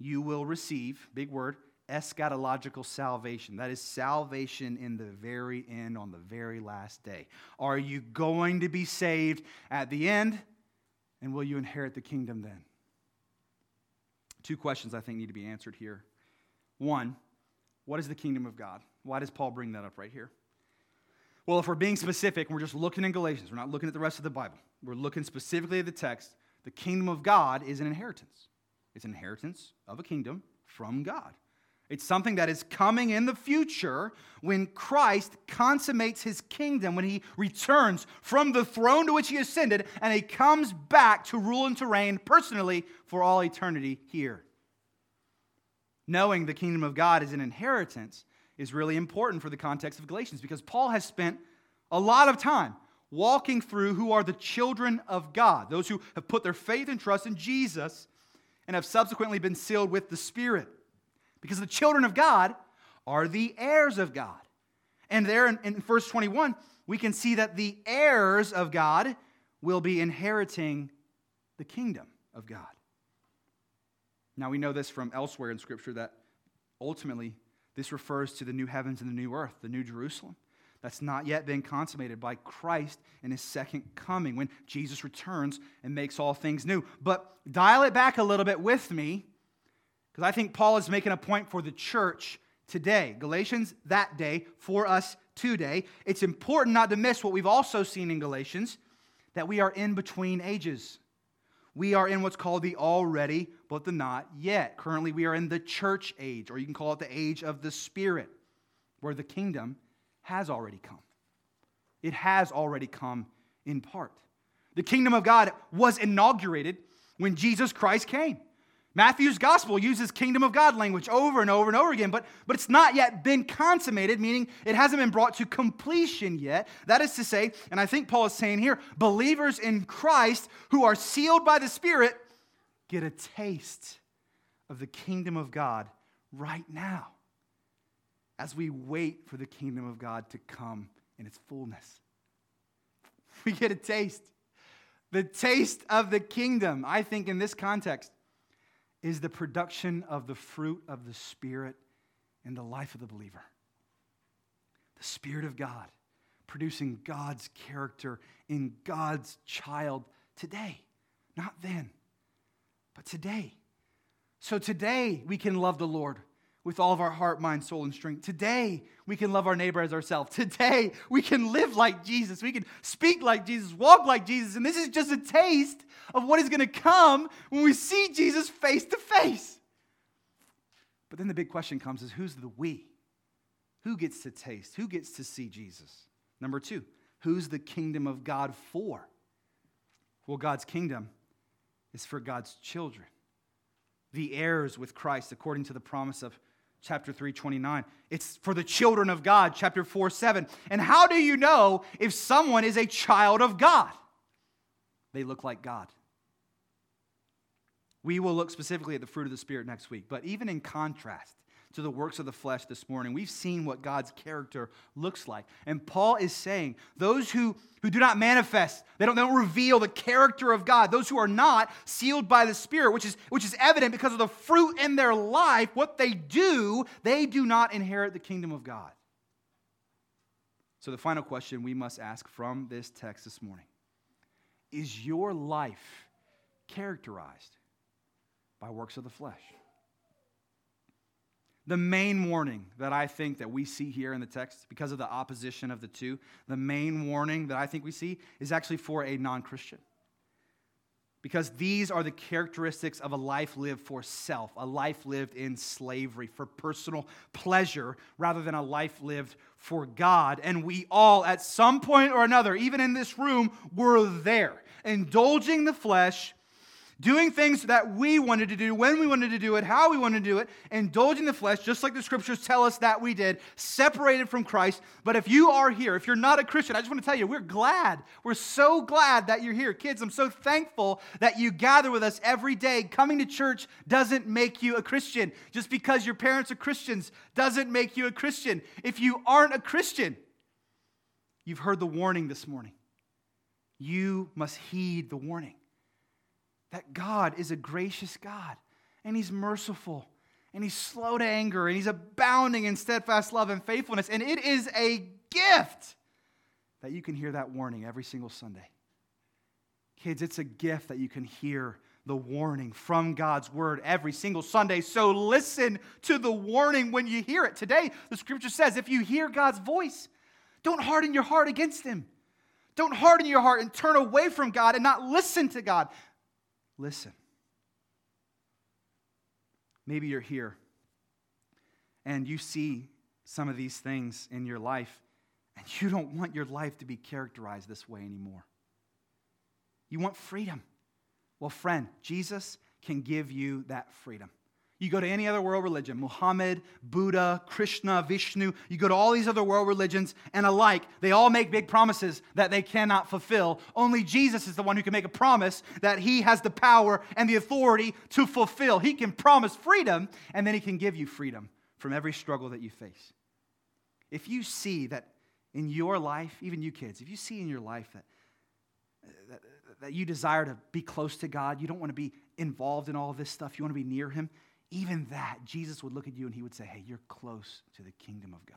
you will receive, big word, eschatological salvation. That is salvation in the very end, on the very last day. Are you going to be saved at the end? And will you inherit the kingdom then? Two questions I think need to be answered here. One, what is the kingdom of God? Why does Paul bring that up right here? Well, if we're being specific, we're just looking in Galatians, we're not looking at the rest of the Bible. We're looking specifically at the text. The kingdom of God is an inheritance. It's an inheritance of a kingdom from God. It's something that is coming in the future when Christ consummates his kingdom, when he returns from the throne to which he ascended, and he comes back to rule and to reign personally for all eternity here. Knowing the kingdom of God is an inheritance is really important for the context of Galatians because Paul has spent a lot of time walking through who are the children of God, those who have put their faith and trust in Jesus and have subsequently been sealed with the Spirit. Because the children of God are the heirs of God. And there in, in verse 21, we can see that the heirs of God will be inheriting the kingdom of God. Now, we know this from elsewhere in Scripture that ultimately this refers to the new heavens and the new earth, the new Jerusalem. That's not yet been consummated by Christ in his second coming when Jesus returns and makes all things new. But dial it back a little bit with me because I think Paul is making a point for the church today. Galatians that day, for us today. It's important not to miss what we've also seen in Galatians that we are in between ages. We are in what's called the already, but the not yet. Currently, we are in the church age, or you can call it the age of the Spirit, where the kingdom has already come. It has already come in part. The kingdom of God was inaugurated when Jesus Christ came. Matthew's gospel uses kingdom of God language over and over and over again, but, but it's not yet been consummated, meaning it hasn't been brought to completion yet. That is to say, and I think Paul is saying here, believers in Christ who are sealed by the Spirit get a taste of the kingdom of God right now as we wait for the kingdom of God to come in its fullness. We get a taste. The taste of the kingdom, I think, in this context is the production of the fruit of the Spirit in the life of the believer. The Spirit of God producing God's character in God's child today, not then, but today. So today we can love the Lord with all of our heart, mind, soul, and strength. Today, we can love our neighbor as ourselves. Today, we can live like Jesus. We can speak like Jesus, walk like Jesus. And this is just a taste of what is going to come when we see Jesus face to face. But then the big question comes is who's the we? Who gets to taste? Who gets to see Jesus? Number two, who's the kingdom of God for? Well, God's kingdom is for God's children, the heirs with Christ, according to the promise of chapter 3 29 it's for the children of god chapter 4 7 and how do you know if someone is a child of god? They look like god. We will look specifically at the fruit of the spirit next week but even in contrast to the works of the flesh this morning. We've seen what God's character looks like. And Paul is saying those who, who do not manifest, they don't, they don't reveal the character of God, those who are not sealed by the Spirit, which is, which is evident because of the fruit in their life, what they do, they do not inherit the kingdom of God. So, the final question we must ask from this text this morning is your life characterized by works of the flesh? The main warning that I think that we see here in the text, because of the opposition of the two, the main warning that I think we see is actually for a non Christian. Because these are the characteristics of a life lived for self, a life lived in slavery, for personal pleasure, rather than a life lived for God. And we all, at some point or another, even in this room, were there, indulging the flesh doing things that we wanted to do, when we wanted to do it, how we wanted to do it, indulging the flesh, just like the scriptures tell us that we did, separated from Christ. But if you are here, if you're not a Christian, I just want to tell you, we're glad. We're so glad that you're here. Kids, I'm so thankful that you gather with us every day. Coming to church doesn't make you a Christian. Just because your parents are Christians doesn't make you a Christian. If you aren't a Christian, you've heard the warning this morning. You must heed the warning that God is a gracious God and He's merciful and He's slow to anger and He's abounding in steadfast love and faithfulness. And it is a gift that you can hear that warning every single Sunday. Kids, it's a gift that you can hear the warning from God's word every single Sunday. So listen to the warning when you hear it. Today, the scripture says if you hear God's voice, don't harden your heart against Him. Don't harden your heart and turn away from God and not listen to God. Listen. Maybe you're here and you see some of these things in your life, and you don't want your life to be characterized this way anymore. You want freedom. Well, friend, Jesus can give you that freedom. You go to any other world religion, Muhammad, Buddha, Krishna, Vishnu, you go to all these other world religions and alike, they all make big promises that they cannot fulfill. Only Jesus is the one who can make a promise that he has the power and the authority to fulfill. He can promise freedom, and then he can give you freedom from every struggle that you face. If you see that in your life, even you kids, if you see in your life that, that, that you desire to be close to God, you don't want to be involved in all this stuff, you want to be near him, even that, Jesus would look at you and he would say, Hey, you're close to the kingdom of God.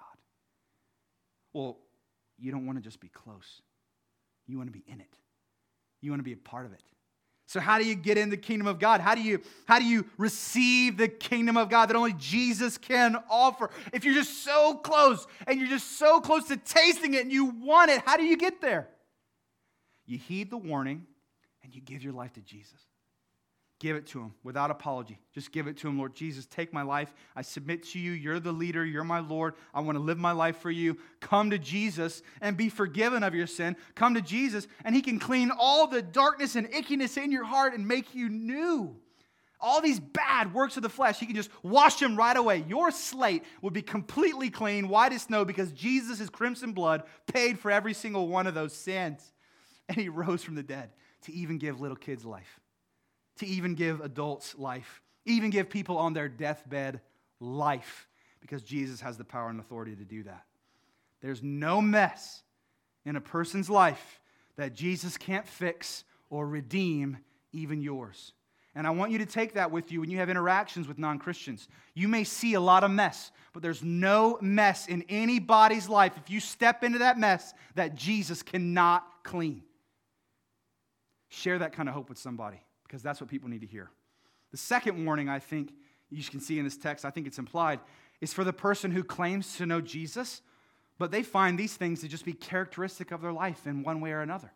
Well, you don't want to just be close, you want to be in it, you want to be a part of it. So how do you get in the kingdom of God? How do you how do you receive the kingdom of God that only Jesus can offer? If you're just so close and you're just so close to tasting it and you want it, how do you get there? You heed the warning and you give your life to Jesus. Give it to him without apology. Just give it to him, Lord Jesus. Take my life. I submit to you. You're the leader. You're my Lord. I want to live my life for you. Come to Jesus and be forgiven of your sin. Come to Jesus, and he can clean all the darkness and ickiness in your heart and make you new. All these bad works of the flesh, he can just wash them right away. Your slate would be completely clean, white as snow, because Jesus' crimson blood paid for every single one of those sins. And he rose from the dead to even give little kids life to even give adults life, even give people on their deathbed life, because Jesus has the power and authority to do that. There's no mess in a person's life that Jesus can't fix or redeem, even yours. And I want you to take that with you when you have interactions with non Christians. You may see a lot of mess, but there's no mess in anybody's life if you step into that mess that Jesus cannot clean. Share that kind of hope with somebody because that's what people need to hear. The second warning, I think, you can see in this text, I think it's implied, is for the person who claims to know Jesus, but they find these things to just be characteristic of their life in one way or another.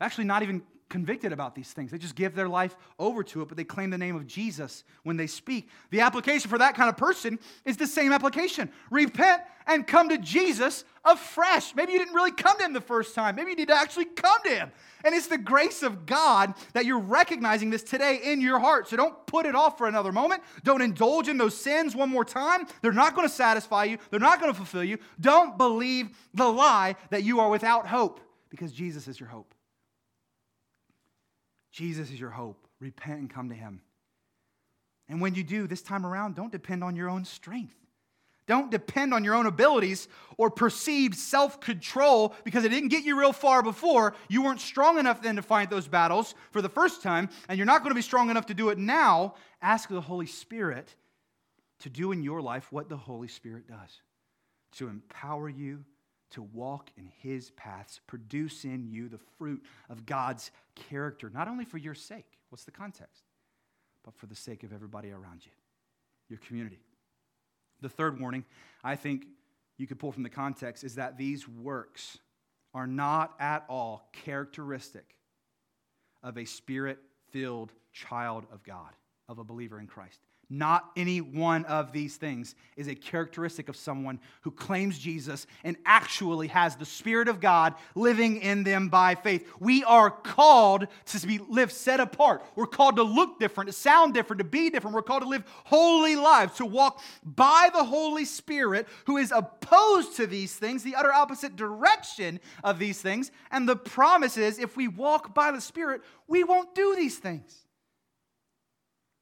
Actually, not even convicted about these things. They just give their life over to it, but they claim the name of Jesus when they speak. The application for that kind of person is the same application repent and come to Jesus afresh. Maybe you didn't really come to Him the first time. Maybe you need to actually come to Him. And it's the grace of God that you're recognizing this today in your heart. So don't put it off for another moment. Don't indulge in those sins one more time. They're not going to satisfy you, they're not going to fulfill you. Don't believe the lie that you are without hope because Jesus is your hope. Jesus is your hope. Repent and come to Him. And when you do, this time around, don't depend on your own strength. Don't depend on your own abilities or perceived self control because it didn't get you real far before. You weren't strong enough then to fight those battles for the first time, and you're not going to be strong enough to do it now. Ask the Holy Spirit to do in your life what the Holy Spirit does to empower you to walk in his paths, produce in you the fruit of God's character, not only for your sake, what's the context, but for the sake of everybody around you, your community. The third warning, I think you could pull from the context, is that these works are not at all characteristic of a spirit filled child of God, of a believer in Christ. Not any one of these things is a characteristic of someone who claims Jesus and actually has the Spirit of God living in them by faith. We are called to be live set apart. We're called to look different, to sound different, to be different. We're called to live holy lives, to walk by the Holy Spirit who is opposed to these things, the utter opposite direction of these things. And the promise is if we walk by the Spirit, we won't do these things.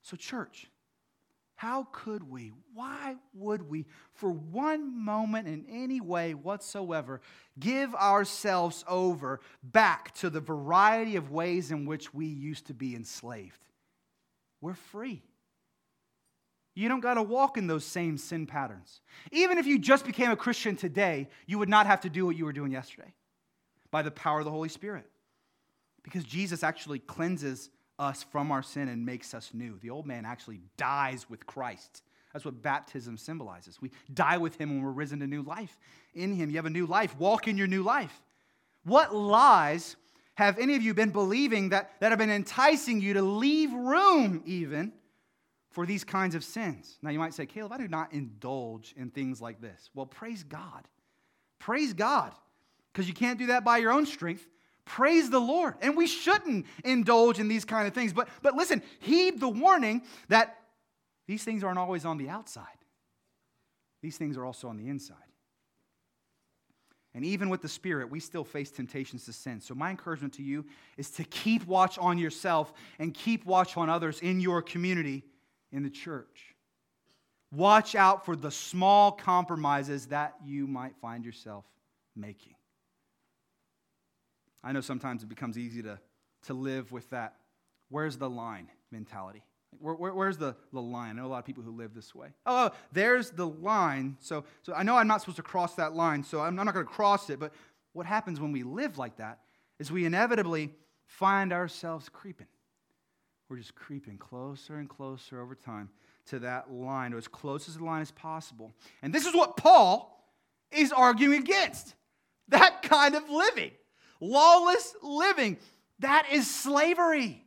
So, church, how could we? Why would we, for one moment in any way whatsoever, give ourselves over back to the variety of ways in which we used to be enslaved? We're free. You don't got to walk in those same sin patterns. Even if you just became a Christian today, you would not have to do what you were doing yesterday by the power of the Holy Spirit. Because Jesus actually cleanses us from our sin and makes us new. The old man actually dies with Christ. That's what baptism symbolizes. We die with him when we're risen to new life. In him, you have a new life. Walk in your new life. What lies have any of you been believing that, that have been enticing you to leave room even for these kinds of sins? Now, you might say, Caleb, I do not indulge in things like this. Well, praise God. Praise God. Because you can't do that by your own strength. Praise the Lord. And we shouldn't indulge in these kind of things. But, but listen, heed the warning that these things aren't always on the outside, these things are also on the inside. And even with the Spirit, we still face temptations to sin. So, my encouragement to you is to keep watch on yourself and keep watch on others in your community, in the church. Watch out for the small compromises that you might find yourself making. I know sometimes it becomes easy to, to live with that where's the line mentality. Where, where, where's the, the line? I know a lot of people who live this way. Oh, oh, there's the line. So, so I know I'm not supposed to cross that line, so I'm, I'm not going to cross it. But what happens when we live like that is we inevitably find ourselves creeping. We're just creeping closer and closer over time to that line, or as close as the line as possible. And this is what Paul is arguing against that kind of living. Lawless living. That is slavery.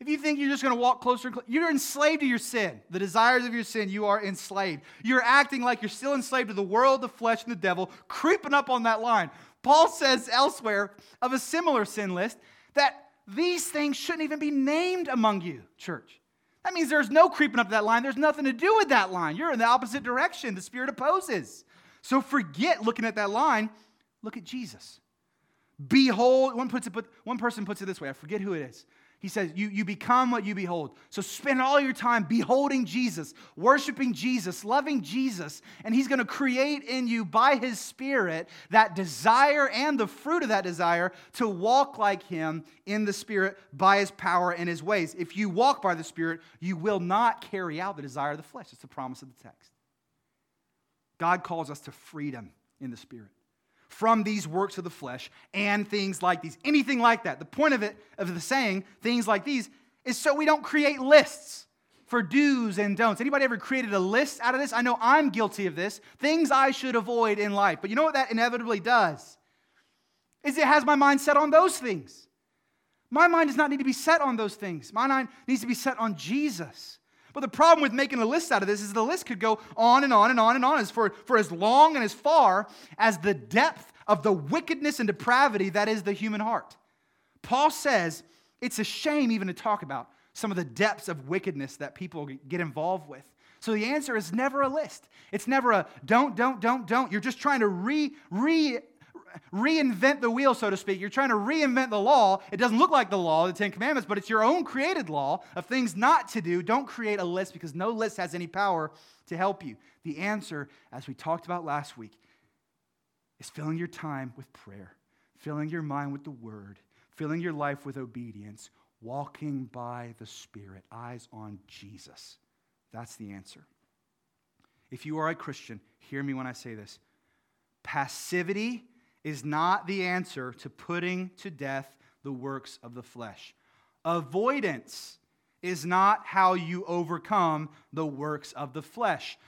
If you think you're just going to walk closer, you're enslaved to your sin. The desires of your sin, you are enslaved. You're acting like you're still enslaved to the world, the flesh, and the devil, creeping up on that line. Paul says elsewhere of a similar sin list that these things shouldn't even be named among you, church. That means there's no creeping up that line. There's nothing to do with that line. You're in the opposite direction. The Spirit opposes. So forget looking at that line. Look at Jesus. Behold, one, puts it, one person puts it this way, I forget who it is. He says, you, you become what you behold. So spend all your time beholding Jesus, worshiping Jesus, loving Jesus, and He's going to create in you by His Spirit that desire and the fruit of that desire to walk like Him in the Spirit by His power and His ways. If you walk by the Spirit, you will not carry out the desire of the flesh. It's the promise of the text. God calls us to freedom in the Spirit from these works of the flesh and things like these. Anything like that. The point of it, of the saying, things like these, is so we don't create lists for do's and don'ts. Anybody ever created a list out of this? I know I'm guilty of this. Things I should avoid in life. But you know what that inevitably does? Is it has my mind set on those things. My mind does not need to be set on those things. My mind needs to be set on Jesus. But the problem with making a list out of this is the list could go on and on and on and on as for, for as long and as far as the depth of the wickedness and depravity that is the human heart. Paul says it's a shame even to talk about some of the depths of wickedness that people get involved with. So the answer is never a list. It's never a don't, don't, don't, don't. You're just trying to re, re, reinvent the wheel, so to speak. You're trying to reinvent the law. It doesn't look like the law, the Ten Commandments, but it's your own created law of things not to do. Don't create a list because no list has any power to help you. The answer, as we talked about last week, is filling your time with prayer, filling your mind with the word, filling your life with obedience, walking by the Spirit, eyes on Jesus. That's the answer. If you are a Christian, hear me when I say this. Passivity is not the answer to putting to death the works of the flesh. Avoidance is not how you overcome the works of the flesh.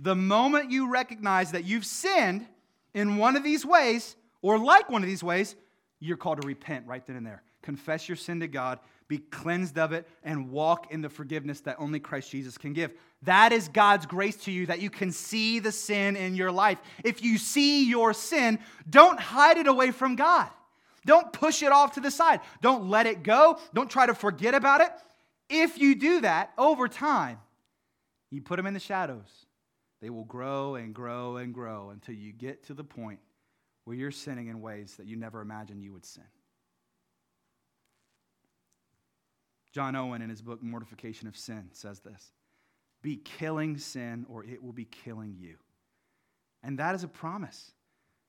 The moment you recognize that you've sinned in one of these ways, or like one of these ways, you're called to repent right then and there. Confess your sin to God, be cleansed of it, and walk in the forgiveness that only Christ Jesus can give. That is God's grace to you that you can see the sin in your life. If you see your sin, don't hide it away from God. Don't push it off to the side. Don't let it go. Don't try to forget about it. If you do that over time, you put them in the shadows. They will grow and grow and grow until you get to the point where you're sinning in ways that you never imagined you would sin. John Owen, in his book Mortification of Sin, says this Be killing sin, or it will be killing you. And that is a promise,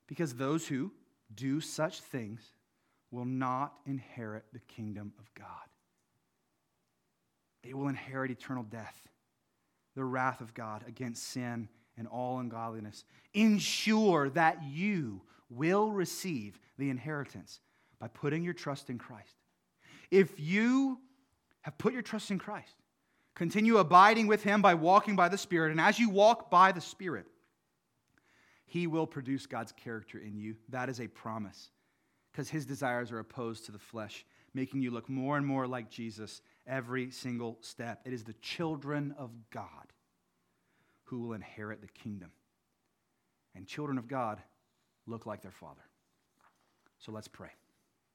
because those who do such things will not inherit the kingdom of God. They will inherit eternal death, the wrath of God against sin and all ungodliness. Ensure that you will receive the inheritance by putting your trust in Christ. If you have put your trust in Christ, continue abiding with Him by walking by the Spirit, and as you walk by the Spirit, He will produce God's character in you. That is a promise because His desires are opposed to the flesh, making you look more and more like Jesus every single step. It is the children of God who will inherit the kingdom. And children of God look like their Father. So let's pray.